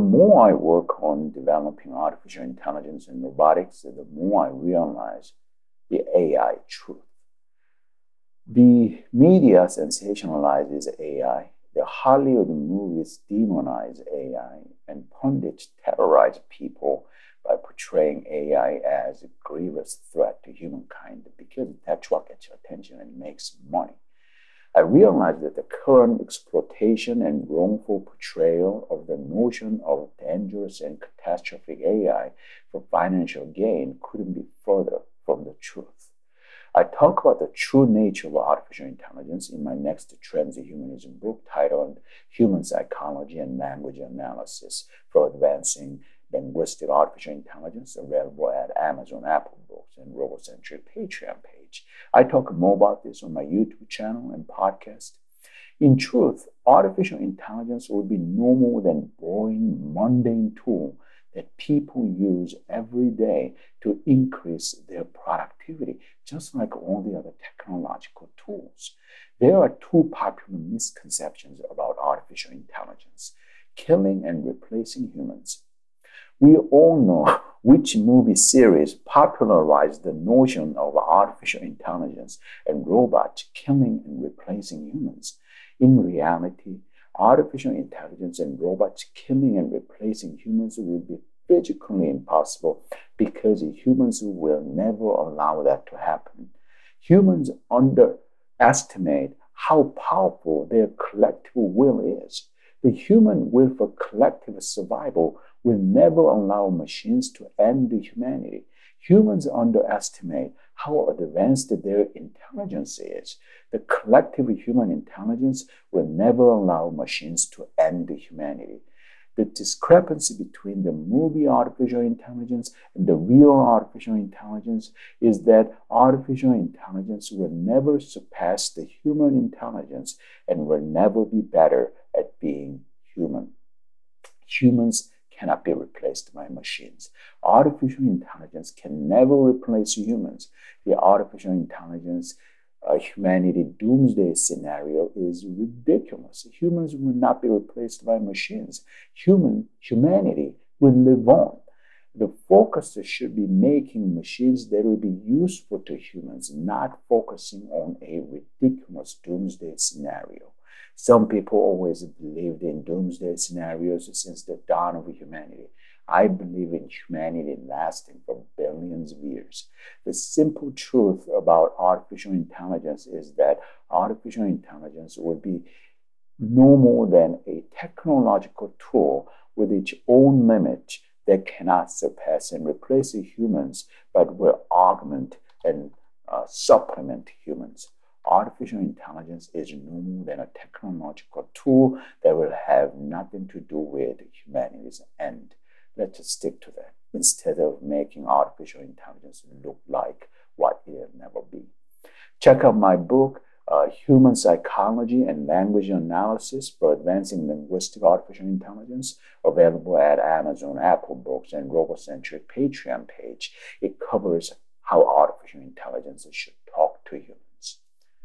more I work on developing artificial intelligence and robotics, the more I realize the AI truth. The media sensationalizes AI. The Hollywood movies demonize AI, and pundits terrorize people by portraying AI as a grievous threat to humankind because gets your attention and makes money. I realized that the current exploitation and wrongful portrayal of the notion of dangerous and catastrophic AI for financial gain couldn't be further from the truth. I talk about the true nature of artificial intelligence in my next transhumanism book titled Human Psychology and Language Analysis for Advancing Linguistic Artificial Intelligence, available at Amazon Apple Books and RoboCentric Patreon page. I talk more about this on my YouTube channel and podcast. In truth, artificial intelligence will be no more than boring, mundane tool that people use every day to increase their productivity, just like all the other technological tools. There are two popular misconceptions about artificial intelligence killing and replacing humans. We all know which movie series popularized the notion of artificial intelligence and robots killing and replacing humans. In reality, artificial intelligence and robots killing and replacing humans will be physically impossible because humans will never allow that to happen. Humans underestimate how powerful their collective will is. The human will for collective survival will never allow machines to end humanity. Humans underestimate how advanced their intelligence is. The collective human intelligence will never allow machines to end humanity. The discrepancy between the movie artificial intelligence and the real artificial intelligence is that artificial intelligence will never surpass the human intelligence and will never be better at being human. Humans cannot be replaced by machines. Artificial intelligence can never replace humans. The artificial intelligence uh, humanity doomsday scenario is ridiculous. Humans will not be replaced by machines. Human humanity will live on. The focus should be making machines that will be useful to humans, not focusing on a ridiculous doomsday scenario. Some people always believed in doomsday scenarios since the dawn of humanity. I believe in humanity lasting for billions of years. The simple truth about artificial intelligence is that artificial intelligence will be no more than a technological tool with its own limit that cannot surpass and replace humans, but will augment and uh, supplement humans. Artificial intelligence is no more than a technological tool that will have nothing to do with humanity's end. Let's stick to that instead of making artificial intelligence look like what it'll never be. Check out my book, uh, Human Psychology and Language Analysis for Advancing Linguistic Artificial Intelligence, available at Amazon, Apple Books, and RoboCentric Patreon page. It covers how artificial intelligence should talk to you.